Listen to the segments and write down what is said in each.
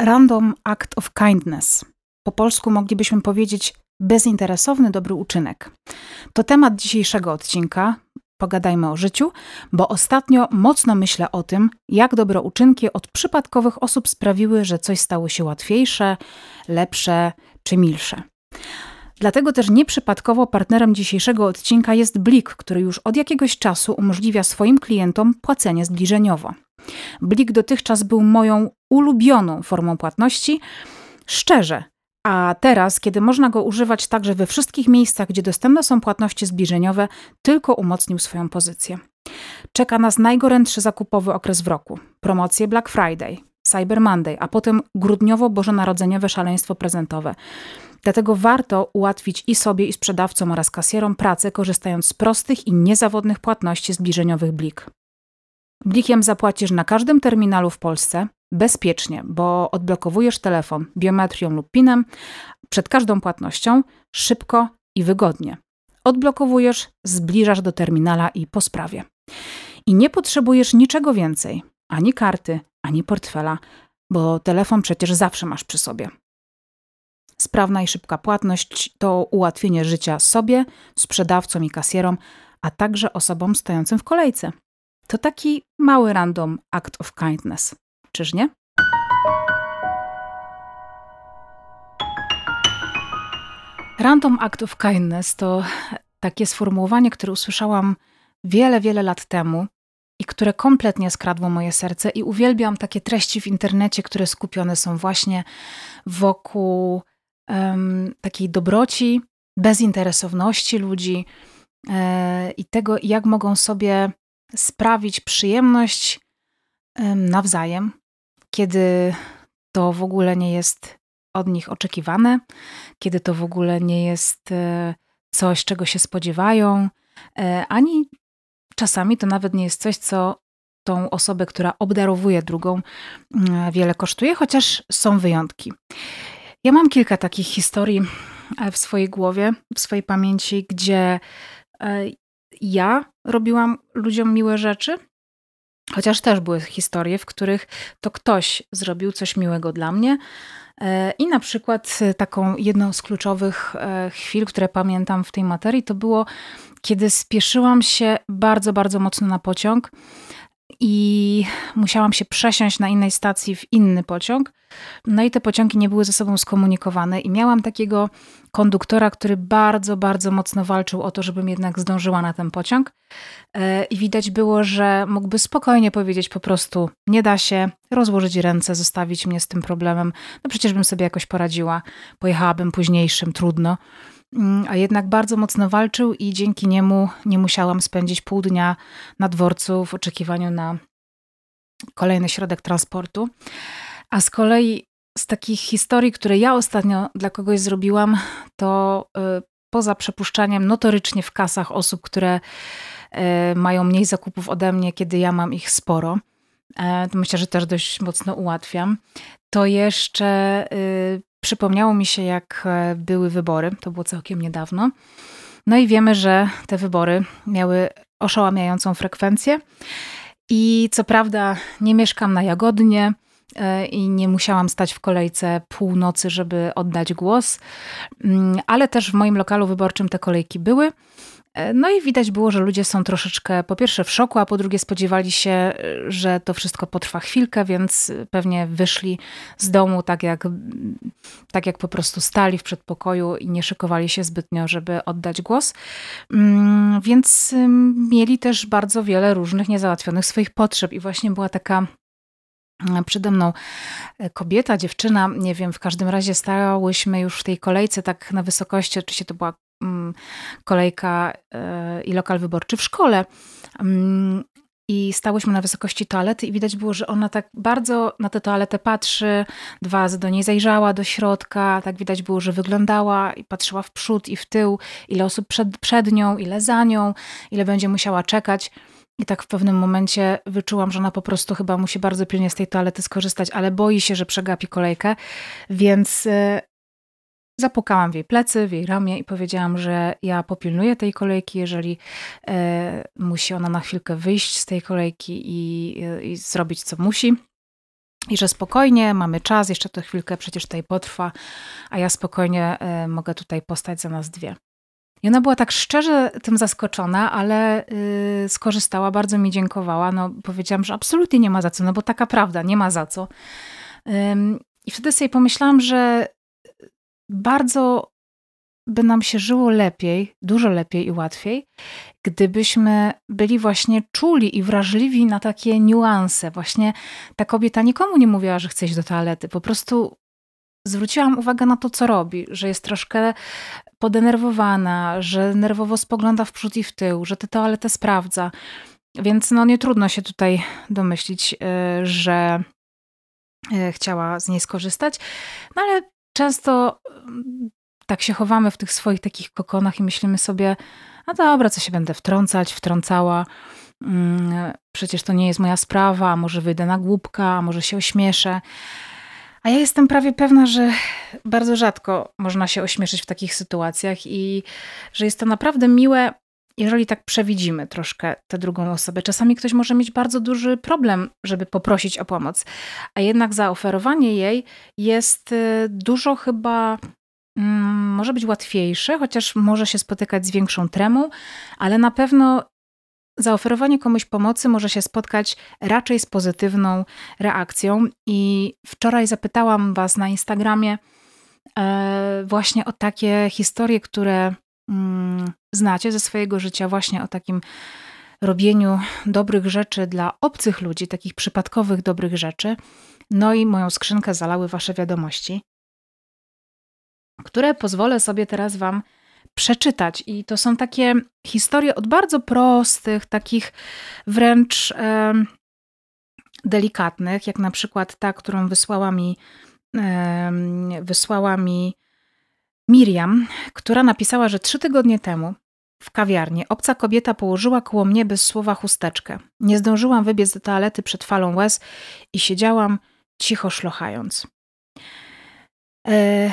Random Act of Kindness. Po polsku moglibyśmy powiedzieć bezinteresowny dobry uczynek. To temat dzisiejszego odcinka. Pogadajmy o życiu, bo ostatnio mocno myślę o tym, jak dobre uczynki od przypadkowych osób sprawiły, że coś stało się łatwiejsze, lepsze czy milsze. Dlatego też nieprzypadkowo partnerem dzisiejszego odcinka jest Blik, który już od jakiegoś czasu umożliwia swoim klientom płacenie zbliżeniowo. Blik dotychczas był moją ulubioną formą płatności. Szczerze, a teraz, kiedy można go używać także we wszystkich miejscach, gdzie dostępne są płatności zbliżeniowe, tylko umocnił swoją pozycję. Czeka nas najgorętszy zakupowy okres w roku. Promocje Black Friday, Cyber Monday, a potem grudniowo-bożonarodzeniowe szaleństwo prezentowe. Dlatego warto ułatwić i sobie, i sprzedawcom oraz kasjerom pracę, korzystając z prostych i niezawodnych płatności zbliżeniowych Blik. Blikiem zapłacisz na każdym terminalu w Polsce bezpiecznie, bo odblokowujesz telefon biometrią lub PIN-em przed każdą płatnością szybko i wygodnie. Odblokowujesz, zbliżasz do terminala i po sprawie. I nie potrzebujesz niczego więcej, ani karty, ani portfela, bo telefon przecież zawsze masz przy sobie. Sprawna i szybka płatność to ułatwienie życia sobie, sprzedawcom i kasjerom, a także osobom stojącym w kolejce. To taki mały random act of kindness, czyż nie? Random act of kindness to takie sformułowanie, które usłyszałam wiele, wiele lat temu i które kompletnie skradło moje serce i uwielbiam takie treści w internecie, które skupione są właśnie wokół um, takiej dobroci, bezinteresowności ludzi e, i tego, jak mogą sobie sprawić przyjemność nawzajem, kiedy to w ogóle nie jest od nich oczekiwane, kiedy to w ogóle nie jest e, coś, czego się spodziewają, e, ani czasami to nawet nie jest coś, co tą osobę, która obdarowuje drugą, mm, wiele kosztuje, chociaż są wyjątki. Ja mam kilka takich historii e, w swojej głowie, w swojej pamięci, gdzie ja robiłam ludziom miłe rzeczy, chociaż też były historie, w których to ktoś zrobił coś miłego dla mnie. E, I na przykład taką jedną z kluczowych e, chwil, które pamiętam w tej materii, to było, kiedy spieszyłam się bardzo, bardzo mocno na pociąg i musiałam się przesiąść na innej stacji w inny pociąg. No i te pociągi nie były ze sobą skomunikowane, i miałam takiego konduktora, który bardzo, bardzo mocno walczył o to, żebym jednak zdążyła na ten pociąg. E, I widać było, że mógłby spokojnie powiedzieć po prostu: Nie da się, rozłożyć ręce, zostawić mnie z tym problemem. No przecież bym sobie jakoś poradziła, pojechałabym późniejszym, trudno. Mm, a jednak bardzo mocno walczył i dzięki niemu nie musiałam spędzić pół dnia na dworcu w oczekiwaniu na kolejny środek transportu. A z kolei z takich historii, które ja ostatnio dla kogoś zrobiłam, to y, poza przepuszczaniem notorycznie w kasach osób, które y, mają mniej zakupów ode mnie, kiedy ja mam ich sporo, e, to myślę, że też dość mocno ułatwiam, to jeszcze y, Przypomniało mi się, jak e, były wybory, to było całkiem niedawno. No i wiemy, że te wybory miały oszałamiającą frekwencję. I co prawda nie mieszkam na Jagodnie e, i nie musiałam stać w kolejce północy, żeby oddać głos, mm, ale też w moim lokalu wyborczym te kolejki były. E, no i widać było, że ludzie są troszeczkę po pierwsze w szoku, a po drugie spodziewali się, że to wszystko potrwa chwilkę, więc pewnie wyszli z domu tak jak, tak jak po prostu stali w przedpokoju i nie szykowali się zbytnio, żeby oddać głos. Mm, więc mieli też bardzo wiele różnych niezałatwionych swoich potrzeb i właśnie była taka przede mną kobieta, dziewczyna, nie wiem, w każdym razie stałyśmy już w tej kolejce tak na wysokości, oczywiście to była Mm, kolejka e, i lokal wyborczy w szkole. Mm, I stałyśmy na wysokości toalety i widać było, że ona tak bardzo na tę toaletę patrzy, dwa razy do niej zajrzała do środka, tak widać było, że wyglądała i patrzyła w przód i w tył, ile osób przed, przed nią, ile za nią, ile będzie musiała czekać. I tak w pewnym momencie wyczułam, że ona po prostu chyba musi bardzo pilnie z tej toalety skorzystać, ale boi się, że przegapi kolejkę, więc e, Zapukałam w jej plecy, w jej ramię i powiedziałam, że ja popilnuję tej kolejki, jeżeli e, musi ona na chwilkę wyjść z tej kolejki i, i zrobić co musi. I że spokojnie, mamy czas, jeszcze to chwilkę przecież tutaj potrwa, a ja spokojnie y, mogę tutaj postać za nas dwie. I ona była tak szczerze tym zaskoczona, ale y, skorzystała, bardzo mi dziękowała. No, powiedziałam, że absolutnie nie ma za co, no bo taka prawda, nie ma za co. I wtedy sobie pomyślałam, że bardzo by nam się żyło lepiej, dużo lepiej i łatwiej, gdybyśmy byli właśnie czuli i wrażliwi na takie niuanse. Właśnie ta kobieta nikomu nie mówiła, że chce iść do toalety. Po prostu zwróciłam uwagę na to, co robi, że jest troszkę podenerwowana, że nerwowo spogląda w przód i w tył, że tę toaletę sprawdza. Więc no nie trudno się tutaj domyślić, y, że y, chciała z niej skorzystać. No ale często mm, tak się chowamy w tych swoich takich kokonach i myślimy sobie, a dobra, co się będę wtrącać, wtrącała. Mm, przecież to nie jest moja sprawa, może wyjdę na głupka, może się ośmieszę. A ja jestem prawie pewna, że bardzo rzadko można się ośmieszyć w takich sytuacjach i że jest to naprawdę miłe, jeżeli tak przewidzimy troszkę tę drugą osobę. Czasami ktoś może mieć bardzo duży problem, żeby poprosić o pomoc, a jednak zaoferowanie jej jest y, dużo chyba mm, może być łatwiejsze, chociaż może się spotykać z większą tremą, ale na pewno zaoferowanie komuś pomocy może się spotkać raczej z pozytywną reakcją. I wczoraj zapytałam Was na Instagramie e, właśnie o takie historie, które mm, znacie ze swojego życia, właśnie o takim robieniu dobrych rzeczy dla obcych ludzi, takich przypadkowych dobrych rzeczy. No i moją skrzynkę zalały Wasze wiadomości, które pozwolę sobie teraz Wam przeczytać. I to są takie historie od bardzo prostych, takich wręcz e, delikatnych, jak na przykład ta, którą wysłała mi, e, wysłała mi Miriam, która napisała, że trzy tygodnie temu w kawiarni obca kobieta położyła koło mnie bez słowa chusteczkę. Nie zdążyłam wybiec do toalety przed falą łez i siedziałam cicho szlochając. E,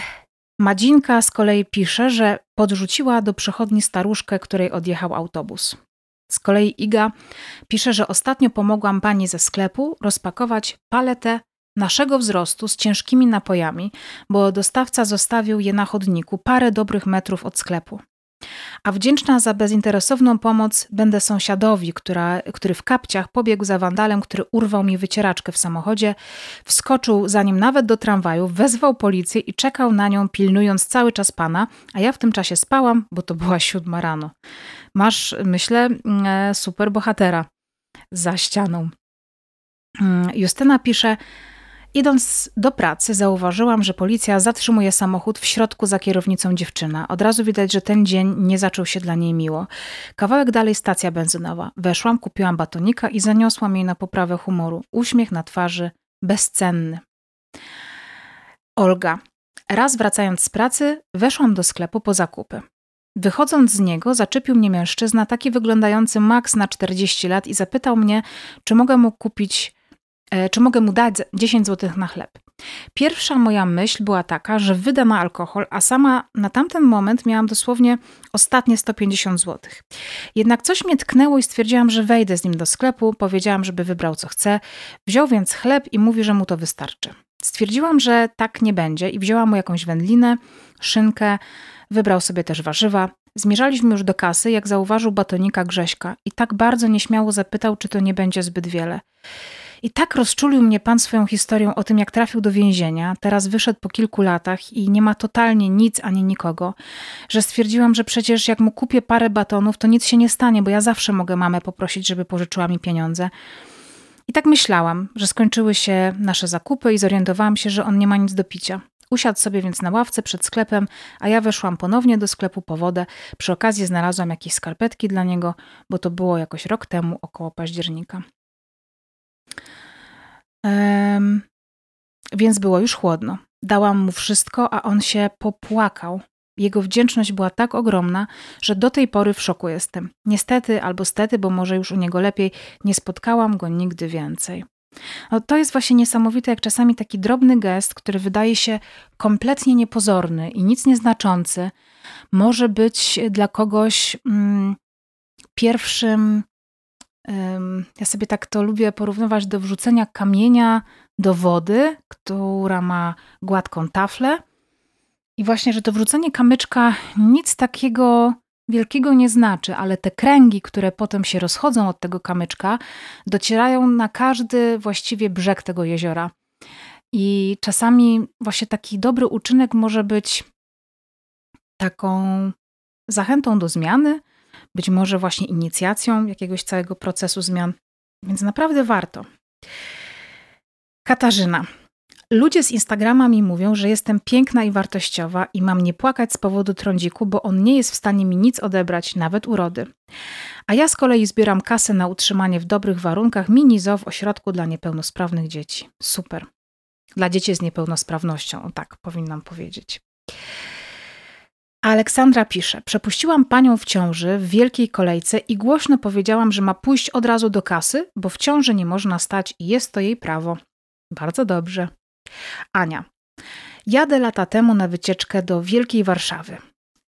Madzinka z kolei pisze, że podrzuciła do przechodni staruszkę, której odjechał autobus. Z kolei Iga pisze, że ostatnio pomogłam pani ze sklepu rozpakować paletę naszego wzrostu z ciężkimi napojami, bo dostawca zostawił je na chodniku parę dobrych metrów od sklepu. A wdzięczna za bezinteresowną pomoc będę sąsiadowi, która, który w kapciach pobiegł za wandalem, który urwał mi wycieraczkę w samochodzie, wskoczył zanim nawet do tramwaju, wezwał policję i czekał na nią, pilnując cały czas pana, a ja w tym czasie spałam, bo to była siódma rano. Masz, myślę, e, super bohatera za ścianą. Mm, Justyna pisze, Idąc do pracy, zauważyłam, że policja zatrzymuje samochód w środku za kierownicą dziewczyna. Od razu widać, że ten dzień nie zaczął się dla niej miło. Kawałek dalej stacja benzynowa. Weszłam, kupiłam batonika i zaniosłam jej na poprawę humoru. Uśmiech na twarzy bezcenny. Olga. Raz wracając z pracy, weszłam do sklepu po zakupy. Wychodząc z niego, zaczepił mnie mężczyzna, taki wyglądający maks na 40 lat i zapytał mnie, czy mogę mu kupić czy mogę mu dać 10 zł na chleb. Pierwsza moja myśl była taka, że wyda na alkohol, a sama na tamten moment miałam dosłownie ostatnie 150 zł. Jednak coś mnie tknęło i stwierdziłam, że wejdę z nim do sklepu, powiedziałam, żeby wybrał co chce. Wziął więc chleb i mówi, że mu to wystarczy. Stwierdziłam, że tak nie będzie i wzięłam mu jakąś wędlinę, szynkę, wybrał sobie też warzywa. Zmierzaliśmy już do kasy, jak zauważył batonika Grześka i tak bardzo nieśmiało zapytał, czy to nie będzie zbyt wiele. I tak rozczulił mnie pan swoją historią o tym, jak trafił do więzienia, teraz wyszedł po kilku latach i nie ma totalnie nic ani nikogo, że stwierdziłam, że przecież jak mu kupię parę batonów, to nic się nie stanie, bo ja zawsze mogę mamę poprosić, żeby pożyczyła mi pieniądze. I tak myślałam, że skończyły się nasze zakupy i zorientowałam się, że on nie ma nic do picia. Usiadł sobie więc na ławce przed sklepem, a ja weszłam ponownie do sklepu po wodę. Przy okazji znalazłam jakieś skarpetki dla niego, bo to było jakoś rok temu, około października. Um, więc było już chłodno. Dałam mu wszystko, a on się popłakał. Jego wdzięczność była tak ogromna, że do tej pory w szoku jestem. Niestety albo stety, bo może już u niego lepiej, nie spotkałam go nigdy więcej. No, to jest właśnie niesamowite, jak czasami taki drobny gest, który wydaje się kompletnie niepozorny i nic nieznaczący, może być dla kogoś mm, pierwszym ja sobie tak to lubię porównywać do wrzucenia kamienia do wody, która ma gładką taflę. I właśnie, że to wrzucenie kamyczka nic takiego wielkiego nie znaczy, ale te kręgi, które potem się rozchodzą od tego kamyczka, docierają na każdy właściwie brzeg tego jeziora. I czasami właśnie taki dobry uczynek może być taką zachętą do zmiany, być może właśnie inicjacją jakiegoś całego procesu zmian. Więc naprawdę warto. Katarzyna. Ludzie z Instagrama mi mówią, że jestem piękna i wartościowa i mam nie płakać z powodu trądziku, bo on nie jest w stanie mi nic odebrać, nawet urody. A ja z kolei zbieram kasę na utrzymanie w dobrych warunkach mini zoo w ośrodku dla niepełnosprawnych dzieci. Super. Dla dzieci z niepełnosprawnością, o tak powinnam powiedzieć. Aleksandra pisze: Przepuściłam panią w ciąży w wielkiej kolejce i głośno powiedziałam, że ma pójść od razu do kasy, bo w ciąży nie można stać i jest to jej prawo. Bardzo dobrze. Ania. Jadę lata temu na wycieczkę do Wielkiej Warszawy.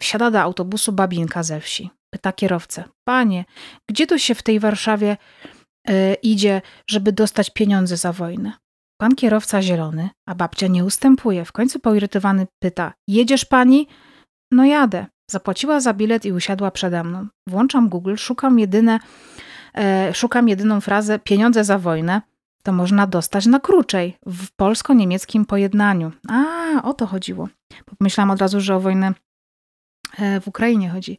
Wsiada do autobusu babinka ze wsi. Pyta kierowcę: Panie, gdzie to się w tej Warszawie y, idzie, żeby dostać pieniądze za wojnę? Pan kierowca zielony, a babcia nie ustępuje. W końcu poirytowany pyta: Jedziesz pani? No jadę. Zapłaciła za bilet i usiadła przede mną. Włączam Google, szukam jedyne, e, szukam jedyną frazę pieniądze za wojnę. To można dostać na kruczej w polsko-niemieckim pojednaniu. A, o to chodziło. Pomyślałam od razu, że o wojnę w Ukrainie chodzi.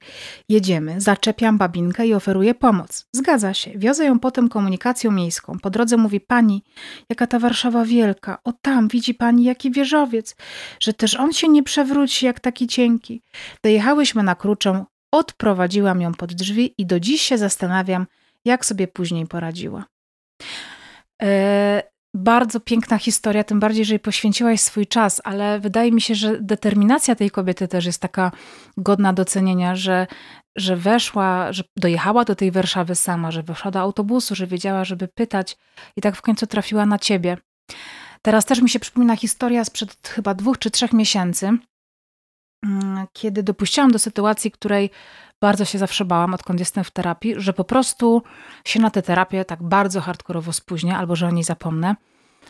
Jedziemy, zaczepiam babinkę i oferuję pomoc. Zgadza się. Wiozę ją potem komunikacją miejską. Po drodze mówi pani, jaka ta Warszawa wielka. O tam, widzi pani, jaki wieżowiec. Że też on się nie przewróci jak taki cienki. Dojechałyśmy na kruczą, odprowadziłam ją pod drzwi i do dziś się zastanawiam, jak sobie później poradziła. Bardzo piękna historia, tym bardziej, że jej poświęciłaś swój czas, ale wydaje mi się, że determinacja tej kobiety też jest taka godna docenienia, że, że weszła, że dojechała do tej Warszawy sama, że weszła do autobusu, że wiedziała, żeby pytać i tak w końcu trafiła na ciebie. Teraz też mi się przypomina historia sprzed chyba dwóch czy trzech miesięcy, mm, kiedy dopuściłam do sytuacji, której bardzo się zawsze bałam, odkąd jestem w terapii, że po prostu się na tę terapię tak bardzo hardkorowo spóźnię albo że o niej zapomnę.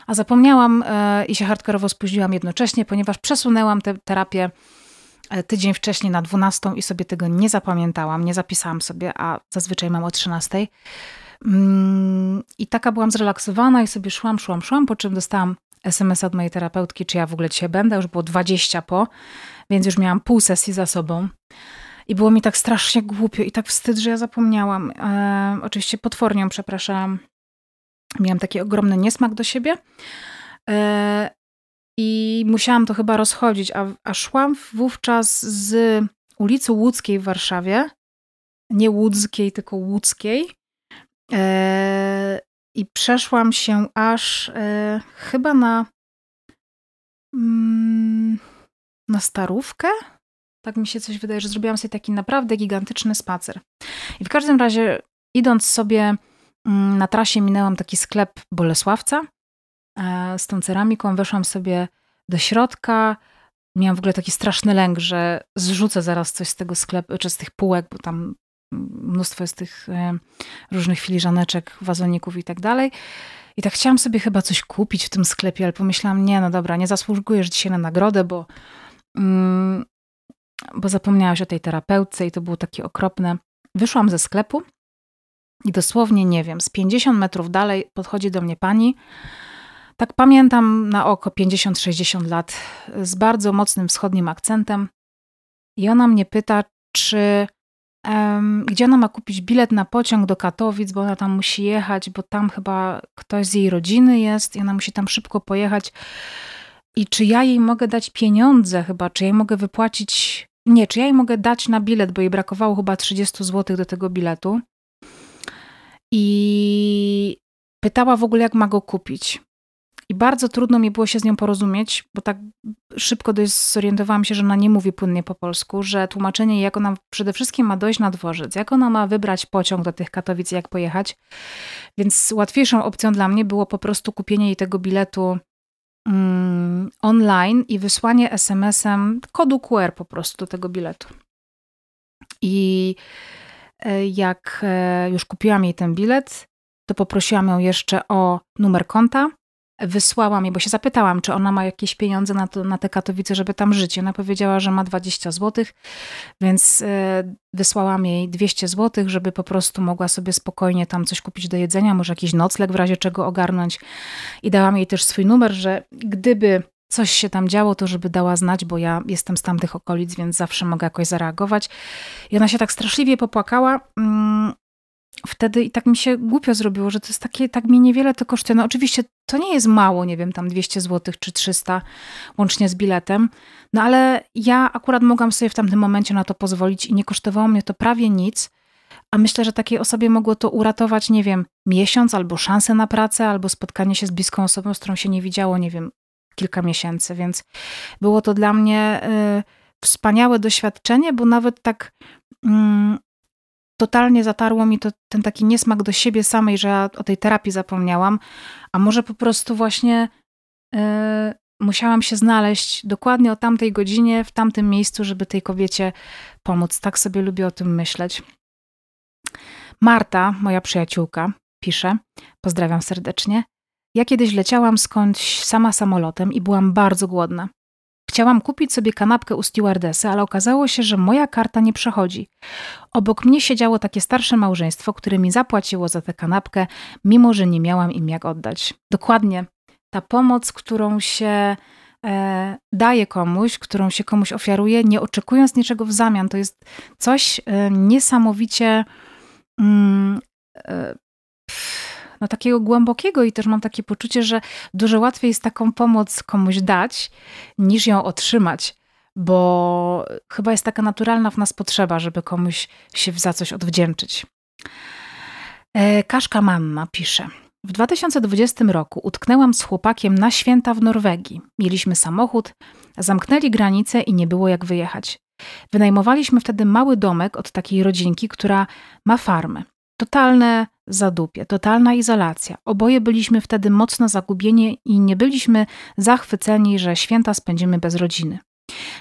A zapomniałam e, i się hardkorowo spóźniłam jednocześnie, ponieważ przesunęłam tę terapię e, tydzień wcześniej na 12 i sobie tego nie zapamiętałam, nie zapisałam sobie, a zazwyczaj mam o 13. Mm, I taka byłam zrelaksowana i sobie szłam, szłam, szłam, po czym dostałam SMS od mojej terapeutki, czy ja w ogóle dzisiaj będę. Już było 20 po, więc już miałam pół sesji za sobą. I było mi tak strasznie głupio i tak wstyd, że ja zapomniałam. E, oczywiście potwornie przepraszam. Miałam taki ogromny niesmak do siebie. E, I musiałam to chyba rozchodzić, a, a szłam wówczas z ulicy Łódzkiej w Warszawie. Nie łódzkiej, tylko łódzkiej. E, I przeszłam się aż e, chyba na, mm, na starówkę tak mi się coś wydaje, że zrobiłam sobie taki naprawdę gigantyczny spacer. I w każdym razie, idąc sobie na trasie, minęłam taki sklep Bolesławca e, z tą ceramiką. Weszłam sobie do środka. Miałam w ogóle taki straszny lęk, że zrzucę zaraz coś z tego sklepu, czy z tych półek, bo tam mnóstwo jest tych e, różnych filiżaneczek, wazoników i tak dalej. I tak chciałam sobie chyba coś kupić w tym sklepie, ale pomyślałam, nie, no dobra, nie zasługujesz dzisiaj na nagrodę, bo mm, bo zapomniałaś o tej terapeutce i to było takie okropne. Wyszłam ze sklepu i dosłownie, nie wiem, z 50 metrów dalej podchodzi do mnie pani, tak pamiętam na oko 50-60 lat, z bardzo mocnym wschodnim akcentem. I ona mnie pyta, czy um, gdzie ona ma kupić bilet na pociąg do Katowic, bo ona tam musi jechać, bo tam chyba ktoś z jej rodziny jest i ona musi tam szybko pojechać. I czy ja jej mogę dać pieniądze chyba, czy jej mogę wypłacić nie, czy ja jej mogę dać na bilet, bo jej brakowało chyba 30 zł do tego biletu. I pytała w ogóle, jak ma go kupić. I bardzo trudno mi było się z nią porozumieć, bo tak szybko dość zorientowałam się, że ona nie mówi płynnie po polsku, że tłumaczenie, jak ona przede wszystkim ma dojść na dworzec, jak ona ma wybrać pociąg do tych Katowic, jak pojechać. Więc łatwiejszą opcją dla mnie było po prostu kupienie jej tego biletu Mm, online i wysłanie SMS-em kodu QR po prostu do tego biletu. I jak e, już kupiłam jej ten bilet, to poprosiłam ją jeszcze o numer konta wysłałam jej, bo się zapytałam, czy ona ma jakieś pieniądze na, to, na te Katowice, żeby tam żyć. Ona powiedziała, że ma 20 zł, więc e, wysłałam jej 200 zł, żeby po prostu mogła sobie spokojnie tam coś kupić do jedzenia, może jakiś nocleg w razie czego ogarnąć. I dałam jej też swój numer, że gdyby coś się tam działo, to żeby dała znać, bo ja jestem z tamtych okolic, więc zawsze mogę jakoś zareagować. I ona się tak straszliwie popłakała. Mm, wtedy i tak mi się głupio zrobiło, że to jest takie, tak mi niewiele to kosztuje. No oczywiście to nie jest mało, nie wiem, tam 200 zł czy 300 łącznie z biletem, no ale ja akurat mogłam sobie w tamtym momencie na to pozwolić i nie kosztowało mnie to prawie nic, a myślę, że takiej osobie mogło to uratować, nie wiem, miesiąc albo szansę na pracę, albo spotkanie się z bliską osobą, z którą się nie widziało, nie wiem, kilka miesięcy, więc było to dla mnie y, wspaniałe doświadczenie, bo nawet tak y, totalnie zatarło mi to ten taki niesmak do siebie samej, że ja o tej terapii zapomniałam, a może po prostu właśnie y, musiałam się znaleźć dokładnie o tamtej godzinie, w tamtym miejscu, żeby tej kobiecie pomóc. Tak sobie lubię o tym myśleć. Marta, moja przyjaciółka, pisze, pozdrawiam serdecznie. Ja kiedyś leciałam skądś sama samolotem i byłam bardzo głodna. Chciałam kupić sobie kanapkę u stewardesy, ale okazało się, że moja karta nie przechodzi. Obok mnie siedziało takie starsze małżeństwo, które mi zapłaciło za tę kanapkę, mimo że nie miałam im jak oddać. Dokładnie. Ta pomoc, którą się e, daje komuś, którą się komuś ofiaruje, nie oczekując niczego w zamian, to jest coś e, niesamowicie. Mm, e, no, takiego głębokiego i też mam takie poczucie, że dużo łatwiej jest taką pomoc komuś dać, niż ją otrzymać, bo chyba jest taka naturalna w nas potrzeba, żeby komuś się za coś odwdzięczyć. E, Kaszka Manna pisze. W 2020 roku utknęłam z chłopakiem na święta w Norwegii. Mieliśmy samochód, zamknęli granicę i nie było jak wyjechać. Wynajmowaliśmy wtedy mały domek od takiej rodzinki, która ma farmę. Totalne zadupie, totalna izolacja. Oboje byliśmy wtedy mocno zagubieni i nie byliśmy zachwyceni, że święta spędzimy bez rodziny.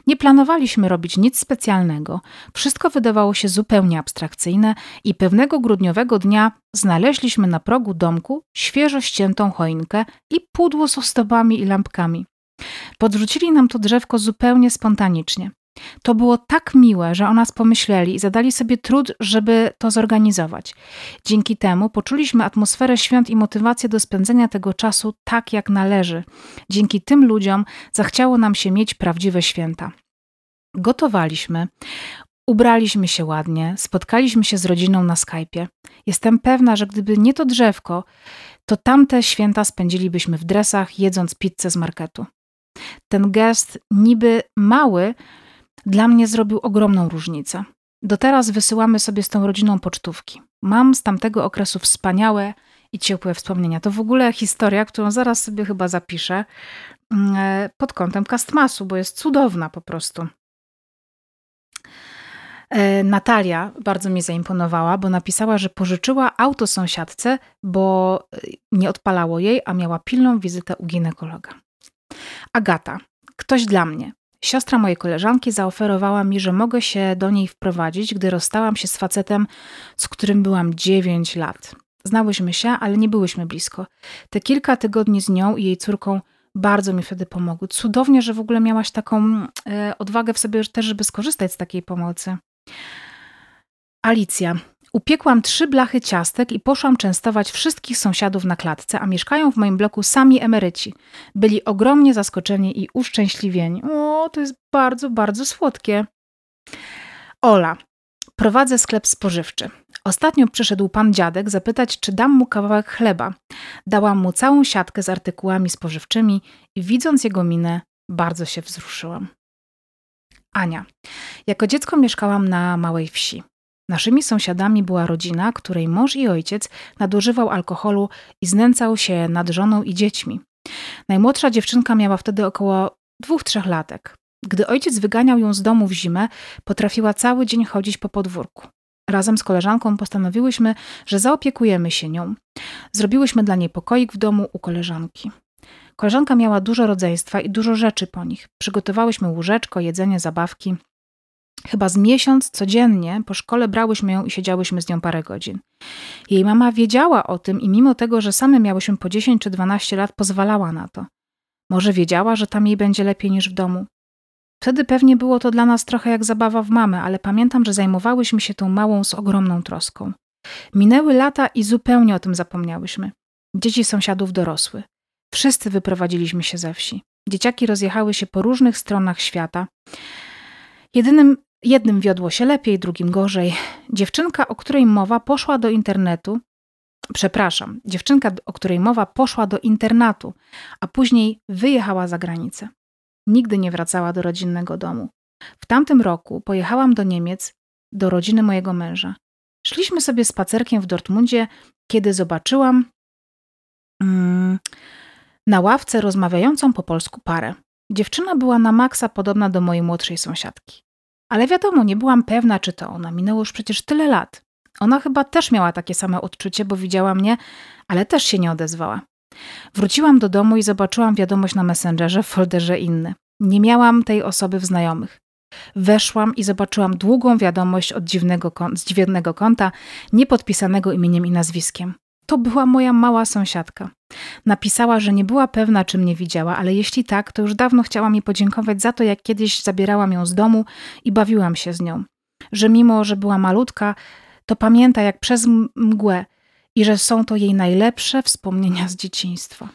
Nie planowaliśmy robić nic specjalnego, wszystko wydawało się zupełnie abstrakcyjne i pewnego grudniowego dnia znaleźliśmy na progu domku świeżo ściętą choinkę i pudło z ozdobami i lampkami. Podrzucili nam to drzewko zupełnie spontanicznie. To było tak miłe, że o nas pomyśleli i zadali sobie trud, żeby to zorganizować. Dzięki temu poczuliśmy atmosferę świąt i motywację do spędzenia tego czasu tak, jak należy. Dzięki tym ludziom zachciało nam się mieć prawdziwe święta. Gotowaliśmy, ubraliśmy się ładnie, spotkaliśmy się z rodziną na Skype'ie. Jestem pewna, że gdyby nie to drzewko, to tamte święta spędzilibyśmy w dresach, jedząc pizzę z marketu. Ten gest, niby mały, dla mnie zrobił ogromną różnicę. Do teraz wysyłamy sobie z tą rodziną pocztówki. Mam z tamtego okresu wspaniałe i ciepłe wspomnienia. To w ogóle historia, którą zaraz sobie chyba zapiszę mm, e, pod kątem Castmasu, bo jest cudowna po prostu. E, Natalia bardzo mi zaimponowała, bo napisała, że pożyczyła auto sąsiadce, bo e, nie odpalało jej, a miała pilną wizytę u ginekologa. Agata, ktoś dla mnie. Siostra mojej koleżanki zaoferowała mi, że mogę się do niej wprowadzić, gdy rozstałam się z facetem, z którym byłam 9 lat. Znałyśmy się, ale nie byłyśmy blisko. Te kilka tygodni z nią i jej córką bardzo mi wtedy pomogły. Cudownie, że w ogóle miałaś taką e, odwagę w sobie też, żeby skorzystać z takiej pomocy. Alicja. Upiekłam trzy blachy ciastek i poszłam częstować wszystkich sąsiadów na klatce, a mieszkają w moim bloku sami emeryci. Byli ogromnie zaskoczeni i uszczęśliwieni. O, to jest bardzo, bardzo słodkie. Ola. Prowadzę sklep spożywczy. Ostatnio przyszedł pan dziadek zapytać, czy dam mu kawałek chleba. Dałam mu całą siatkę z artykułami spożywczymi i widząc jego minę, bardzo się wzruszyłam. Ania. Jako dziecko mieszkałam na małej wsi. Naszymi sąsiadami była rodzina, której mąż i ojciec nadużywał alkoholu i znęcał się nad żoną i dziećmi. Najmłodsza dziewczynka miała wtedy około dwóch, trzech latek. Gdy ojciec wyganiał ją z domu w zimę, potrafiła cały dzień chodzić po podwórku. Razem z koleżanką postanowiłyśmy, że zaopiekujemy się nią. Zrobiłyśmy dla niej pokoik w domu u koleżanki. Koleżanka miała dużo rodzeństwa i dużo rzeczy po nich. Przygotowałyśmy łóżeczko, jedzenie, zabawki. Chyba z miesiąc codziennie po szkole brałyśmy ją i siedziałyśmy z nią parę godzin. Jej mama wiedziała o tym i mimo tego, że same miałyśmy po 10 czy 12 lat, pozwalała na to. Może wiedziała, że tam jej będzie lepiej niż w domu. Wtedy pewnie było to dla nas trochę jak zabawa w mamę, ale pamiętam, że zajmowałyśmy się tą małą z ogromną troską. Minęły lata i zupełnie o tym zapomniałyśmy. Dzieci sąsiadów dorosły. Wszyscy wyprowadziliśmy się ze wsi. Dzieciaki rozjechały się po różnych stronach świata. Jedynym, jednym wiodło się lepiej, drugim gorzej. Dziewczynka, o której mowa, poszła do internetu. Przepraszam, dziewczynka, o której mowa, poszła do internatu, a później wyjechała za granicę. Nigdy nie wracała do rodzinnego domu. W tamtym roku pojechałam do Niemiec, do rodziny mojego męża. Szliśmy sobie spacerkiem w Dortmundzie, kiedy zobaczyłam mm, na ławce rozmawiającą po polsku parę. Dziewczyna była na maksa podobna do mojej młodszej sąsiadki. Ale wiadomo, nie byłam pewna, czy to ona. Minęło już przecież tyle lat. Ona chyba też miała takie same odczucie, bo widziała mnie, ale też się nie odezwała. Wróciłam do domu i zobaczyłam wiadomość na Messengerze w folderze inny. Nie miałam tej osoby w znajomych. Weszłam i zobaczyłam długą wiadomość od dziwnego, z dziwnego konta, niepodpisanego imieniem i nazwiskiem. To była moja mała sąsiadka. Napisała, że nie była pewna, czy mnie widziała, ale jeśli tak, to już dawno chciała mi podziękować za to, jak kiedyś zabierałam ją z domu i bawiłam się z nią. Że mimo, że była malutka, to pamięta jak przez mgłę i że są to jej najlepsze wspomnienia z dzieciństwa.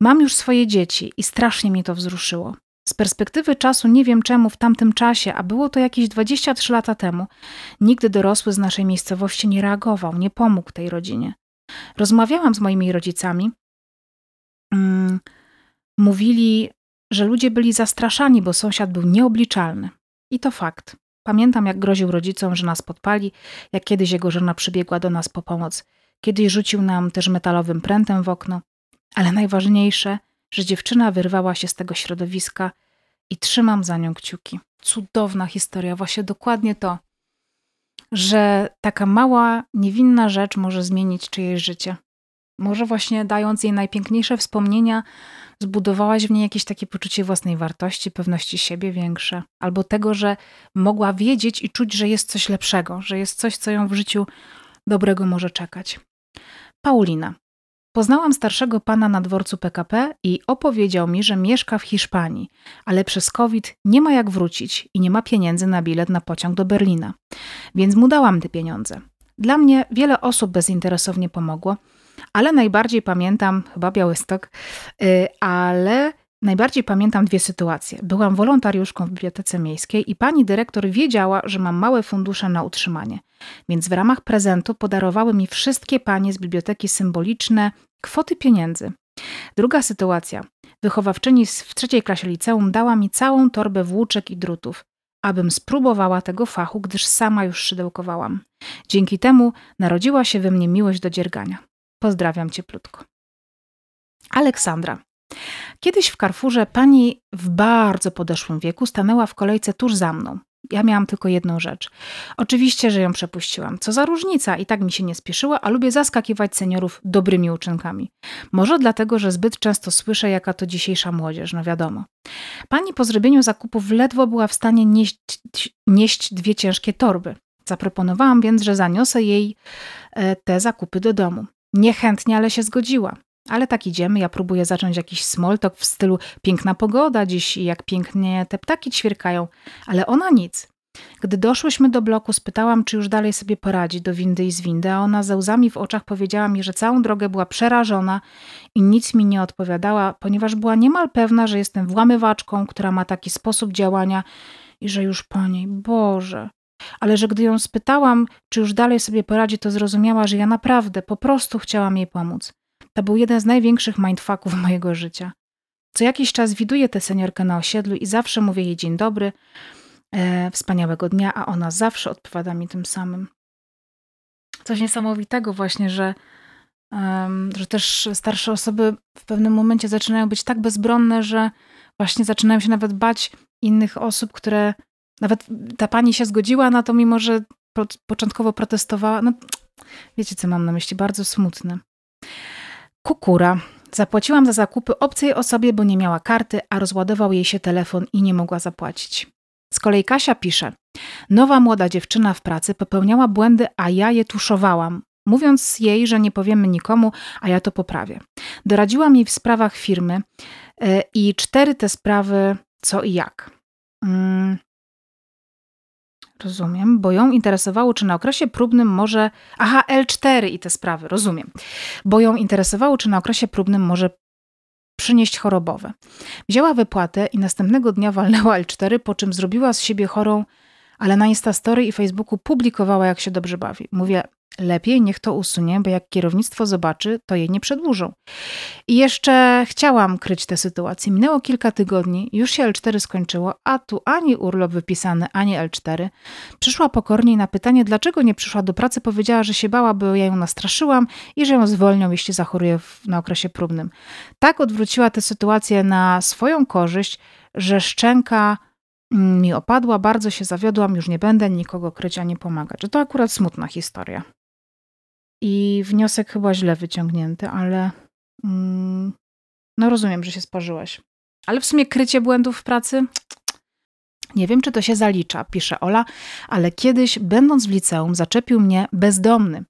Mam już swoje dzieci i strasznie mi to wzruszyło. Z perspektywy czasu nie wiem czemu w tamtym czasie, a było to jakieś 23 lata temu, nigdy dorosły z naszej miejscowości nie reagował, nie pomógł tej rodzinie. Rozmawiałam z moimi rodzicami. Mm, mówili, że ludzie byli zastraszani, bo sąsiad był nieobliczalny. I to fakt. Pamiętam, jak groził rodzicom, że nas podpali, jak kiedyś jego żona przybiegła do nas po pomoc. Kiedyś rzucił nam też metalowym prętem w okno. Ale najważniejsze, że dziewczyna wyrwała się z tego środowiska i trzymam za nią kciuki. Cudowna historia, właśnie dokładnie to, że taka mała, niewinna rzecz może zmienić czyjeś życie. Może właśnie dając jej najpiękniejsze wspomnienia, zbudowałaś w niej jakieś takie poczucie własnej wartości, pewności siebie większe, albo tego, że mogła wiedzieć i czuć, że jest coś lepszego, że jest coś, co ją w życiu dobrego może czekać. Paulina. Poznałam starszego pana na dworcu PKP i opowiedział mi, że mieszka w Hiszpanii, ale przez COVID nie ma jak wrócić i nie ma pieniędzy na bilet na pociąg do Berlina. Więc mu dałam te pieniądze. Dla mnie wiele osób bezinteresownie pomogło, ale najbardziej pamiętam, chyba Białystok, yy, ale najbardziej pamiętam dwie sytuacje. Byłam wolontariuszką w bibliotece miejskiej i pani dyrektor wiedziała, że mam małe fundusze na utrzymanie. Więc w ramach prezentu podarowały mi wszystkie panie z biblioteki symboliczne kwoty pieniędzy. Druga sytuacja. Wychowawczyni w trzeciej klasie liceum dała mi całą torbę włóczek i drutów, abym spróbowała tego fachu, gdyż sama już szydełkowałam. Dzięki temu narodziła się we mnie miłość do dziergania. Pozdrawiam cieplutko. Aleksandra. Kiedyś w Carrefourze pani w bardzo podeszłym wieku stanęła w kolejce tuż za mną. Ja miałam tylko jedną rzecz. Oczywiście, że ją przepuściłam. Co za różnica, i tak mi się nie spieszyła, a lubię zaskakiwać seniorów dobrymi uczynkami. Może dlatego, że zbyt często słyszę, jaka to dzisiejsza młodzież, no wiadomo. Pani po zrobieniu zakupów ledwo była w stanie nieść, nieść dwie ciężkie torby. Zaproponowałam więc, że zaniosę jej e, te zakupy do domu. Niechętnie, ale się zgodziła. Ale tak idziemy, ja próbuję zacząć jakiś small talk w stylu piękna pogoda dziś i jak pięknie te ptaki ćwierkają, ale ona nic. Gdy doszłyśmy do bloku, spytałam, czy już dalej sobie poradzi do windy i z windy, a ona ze łzami w oczach powiedziała mi, że całą drogę była przerażona i nic mi nie odpowiadała, ponieważ była niemal pewna, że jestem włamywaczką, która ma taki sposób działania i że już po niej, Boże. Ale że gdy ją spytałam, czy już dalej sobie poradzi, to zrozumiała, że ja naprawdę po prostu chciałam jej pomóc. To był jeden z największych mindfucków mojego życia. Co jakiś czas widuję tę seniorkę na osiedlu i zawsze mówię jej dzień dobry, e, wspaniałego dnia, a ona zawsze odpowiada mi tym samym. Coś niesamowitego właśnie, że, um, że też starsze osoby w pewnym momencie zaczynają być tak bezbronne, że właśnie zaczynają się nawet bać innych osób, które nawet ta pani się zgodziła na to, mimo że początkowo protestowała. No, wiecie, co mam na myśli, bardzo smutne. Kukura. Zapłaciłam za zakupy obcej osobie, bo nie miała karty, a rozładował jej się telefon i nie mogła zapłacić. Z kolei Kasia pisze: Nowa młoda dziewczyna w pracy popełniała błędy, a ja je tuszowałam, mówiąc jej, że nie powiemy nikomu, a ja to poprawię. Doradziłam jej w sprawach firmy e, i cztery te sprawy co i jak. Mm. Rozumiem, bo ją interesowało, czy na okresie próbnym może. Aha, L4 i te sprawy, rozumiem. Bo ją interesowało, czy na okresie próbnym może przynieść chorobowe. Wzięła wypłatę i następnego dnia walnęła L4, po czym zrobiła z siebie chorą, ale na Instastory i Facebooku publikowała, jak się dobrze bawi. Mówię, Lepiej niech to usunie, bo jak kierownictwo zobaczy, to jej nie przedłużą. I jeszcze chciałam kryć tę sytuację. Minęło kilka tygodni, już się L4 skończyło, a tu ani urlop wypisany, ani L4. Przyszła pokornie i na pytanie, dlaczego nie przyszła do pracy, powiedziała, że się bała, bo ja ją nastraszyłam i że ją zwolnią, jeśli zachoruje w, na okresie próbnym. Tak odwróciła tę sytuację na swoją korzyść, że szczęka mm, mi opadła, bardzo się zawiodłam, już nie będę nikogo kryć ani pomagać. To akurat smutna historia. I wniosek chyba źle wyciągnięty, ale mm, no rozumiem, że się sparzyłaś. Ale w sumie krycie błędów w pracy? Nie wiem, czy to się zalicza, pisze Ola, ale kiedyś, będąc w liceum, zaczepił mnie bezdomny.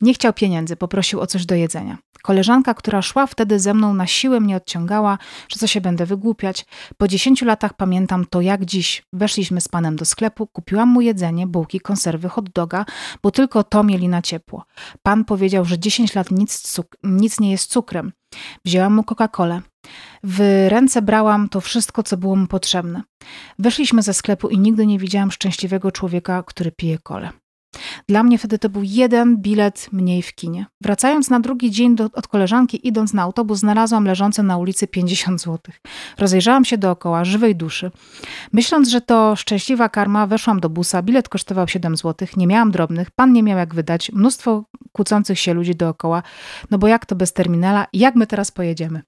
Nie chciał pieniędzy, poprosił o coś do jedzenia. Koleżanka, która szła wtedy ze mną, na siłę mnie odciągała, że co się będę wygłupiać. Po dziesięciu latach pamiętam to jak dziś. Weszliśmy z panem do sklepu, kupiłam mu jedzenie, bułki, konserwy, hot doga, bo tylko to mieli na ciepło. Pan powiedział, że dziesięć lat nic, nic nie jest cukrem. Wzięłam mu Coca-Colę. W ręce brałam to wszystko, co było mu potrzebne. Weszliśmy ze sklepu i nigdy nie widziałam szczęśliwego człowieka, który pije kole. Dla mnie wtedy to był jeden bilet mniej w kinie. Wracając na drugi dzień do, od koleżanki, idąc na autobus, znalazłam leżące na ulicy 50 zł. Rozejrzałam się dookoła, żywej duszy. Myśląc, że to szczęśliwa karma, weszłam do busa, bilet kosztował 7 zł, nie miałam drobnych, pan nie miał jak wydać, mnóstwo kłócących się ludzi dookoła, no bo jak to bez terminala, jak my teraz pojedziemy?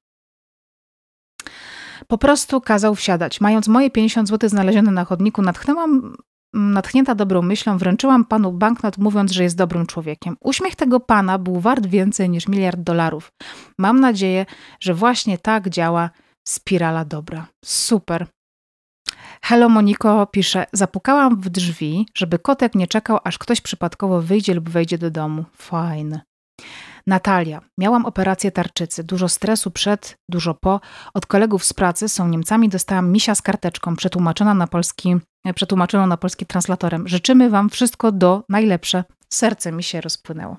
Po prostu kazał wsiadać. Mając moje 50 zł znalezione na chodniku, natchnęłam natchnięta dobrą myślą, wręczyłam panu banknot, mówiąc, że jest dobrym człowiekiem. Uśmiech tego pana był wart więcej niż miliard dolarów. Mam nadzieję, że właśnie tak działa spirala dobra. Super. Hello Moniko pisze, zapukałam w drzwi, żeby kotek nie czekał, aż ktoś przypadkowo wyjdzie lub wejdzie do domu. Fajne. Natalia. Miałam operację tarczycy. Dużo stresu przed, dużo po. Od kolegów z pracy są Niemcami. Dostałam misia z karteczką przetłumaczona na polski, e, przetłumaczoną na polski translatorem. Życzymy Wam wszystko do najlepsze. Serce mi się rozpłynęło.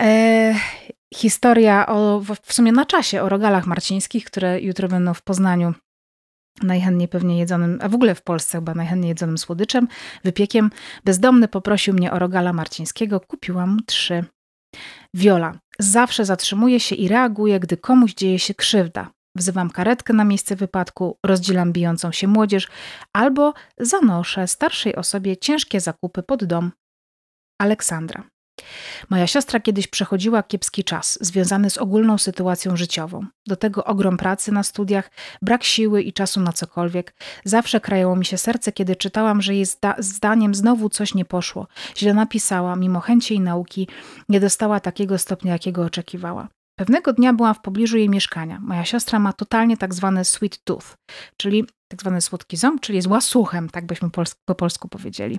E, historia o, w sumie na czasie o rogalach marcińskich, które jutro będą w Poznaniu najchętniej pewnie jedzonym, a w ogóle w Polsce chyba najchętniej jedzonym słodyczem, wypiekiem. Bezdomny poprosił mnie o rogala marcińskiego, kupiłam trzy. Wiola. Zawsze zatrzymuję się i reaguję, gdy komuś dzieje się krzywda. Wzywam karetkę na miejsce wypadku, rozdzielam bijącą się młodzież albo zanoszę starszej osobie ciężkie zakupy pod dom. Aleksandra. Moja siostra kiedyś przechodziła kiepski czas, związany z ogólną sytuacją życiową. Do tego ogrom pracy na studiach, brak siły i czasu na cokolwiek. Zawsze krajało mi się serce, kiedy czytałam, że jej zda zdaniem znowu coś nie poszło. Źle napisała, mimo chęci i nauki, nie dostała takiego stopnia, jakiego oczekiwała. Pewnego dnia byłam w pobliżu jej mieszkania. Moja siostra ma totalnie tak zwany sweet tooth, czyli tak zwany słodki ząb, czyli jest łasuchem, tak byśmy po polsku powiedzieli.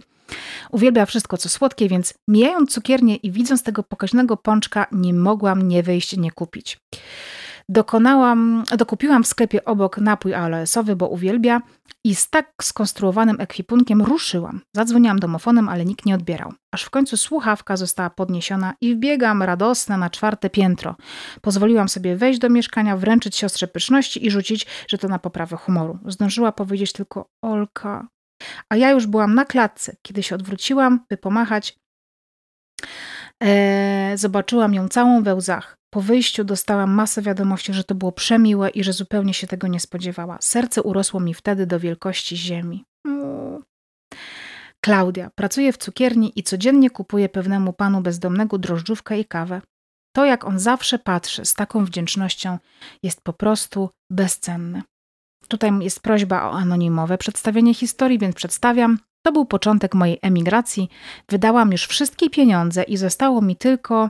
Uwielbia wszystko, co słodkie, więc mijając cukiernię i widząc tego pokaźnego pączka, nie mogłam nie wyjść, nie kupić. Dokonałam, dokupiłam w sklepie obok napój aloesowy, bo uwielbia i z tak skonstruowanym ekwipunkiem ruszyłam. Zadzwoniłam domofonem, ale nikt nie odbierał. Aż w końcu słuchawka została podniesiona i wbiegam radosna na czwarte piętro. Pozwoliłam sobie wejść do mieszkania, wręczyć siostrze pyszności i rzucić, że to na poprawę humoru. Zdążyła powiedzieć tylko Olka. A ja już byłam na klatce. Kiedy się odwróciłam, by pomachać, e, zobaczyłam ją całą we łzach. Po wyjściu dostałam masę wiadomości, że to było przemiłe i że zupełnie się tego nie spodziewała. Serce urosło mi wtedy do wielkości ziemi. Klaudia pracuje w cukierni i codziennie kupuje pewnemu panu bezdomnego drożdżówkę i kawę. To, jak on zawsze patrzy z taką wdzięcznością, jest po prostu bezcenne. Tutaj jest prośba o anonimowe przedstawienie historii, więc przedstawiam. To był początek mojej emigracji. Wydałam już wszystkie pieniądze i zostało mi tylko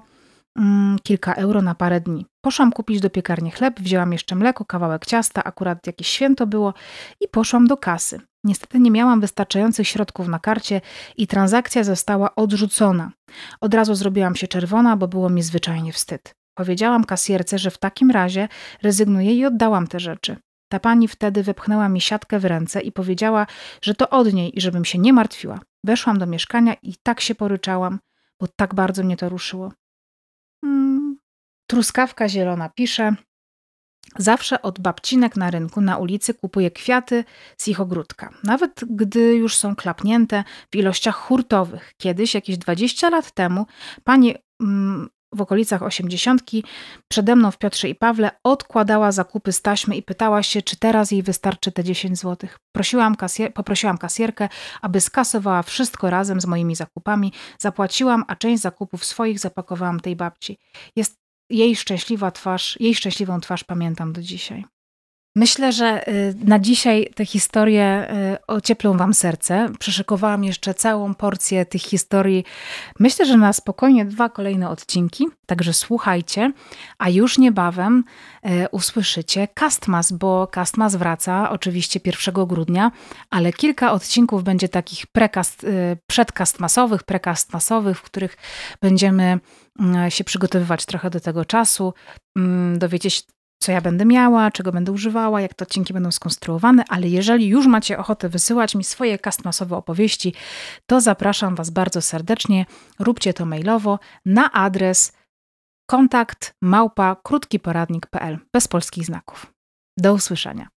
mm, kilka euro na parę dni. Poszłam kupić do piekarni chleb, wzięłam jeszcze mleko, kawałek ciasta, akurat jakieś święto było i poszłam do kasy. Niestety nie miałam wystarczających środków na karcie i transakcja została odrzucona. Od razu zrobiłam się czerwona, bo było mi zwyczajnie wstyd. Powiedziałam kasjerce, że w takim razie rezygnuję i oddałam te rzeczy. Ta pani wtedy wepchnęła mi siatkę w ręce i powiedziała, że to od niej i żebym się nie martwiła. Weszłam do mieszkania i tak się poryczałam, bo tak bardzo mnie to ruszyło. Truskawka zielona pisze. Zawsze od babcinek na rynku, na ulicy kupuję kwiaty z ich ogródka. Nawet gdy już są klapnięte w ilościach hurtowych. Kiedyś, jakieś 20 lat temu, pani mm, w okolicach osiemdziesiątki, przede mną w Piotrze i Pawle, odkładała zakupy z taśmy i pytała się, czy teraz jej wystarczy te 10 zł. Prosiłam poprosiłam kasjerkę, aby skasowała wszystko razem z moimi zakupami. Zapłaciłam, a część zakupów swoich zapakowałam tej babci. Jest jej szczęśliwa twarz, jej szczęśliwą twarz pamiętam do dzisiaj. Myślę, że y, na dzisiaj te historie y, ocieplą Wam serce. Przeszykowałam jeszcze całą porcję tych historii. Myślę, że na spokojnie dwa kolejne odcinki, także słuchajcie. A już niebawem y, usłyszycie Castmas, bo Castmas wraca oczywiście 1 grudnia, ale kilka odcinków będzie takich prekast, przedkastmasowych, prekastmasowych, w których będziemy się przygotowywać trochę do tego czasu. Mm, dowiecie się co ja będę miała, czego będę używała, jak te odcinki będą skonstruowane, ale jeżeli już macie ochotę wysyłać mi swoje castmasowe opowieści, to zapraszam Was bardzo serdecznie. Róbcie to mailowo na adres kontakt małpa krótkiporadnik.pl bez polskich znaków. Do usłyszenia.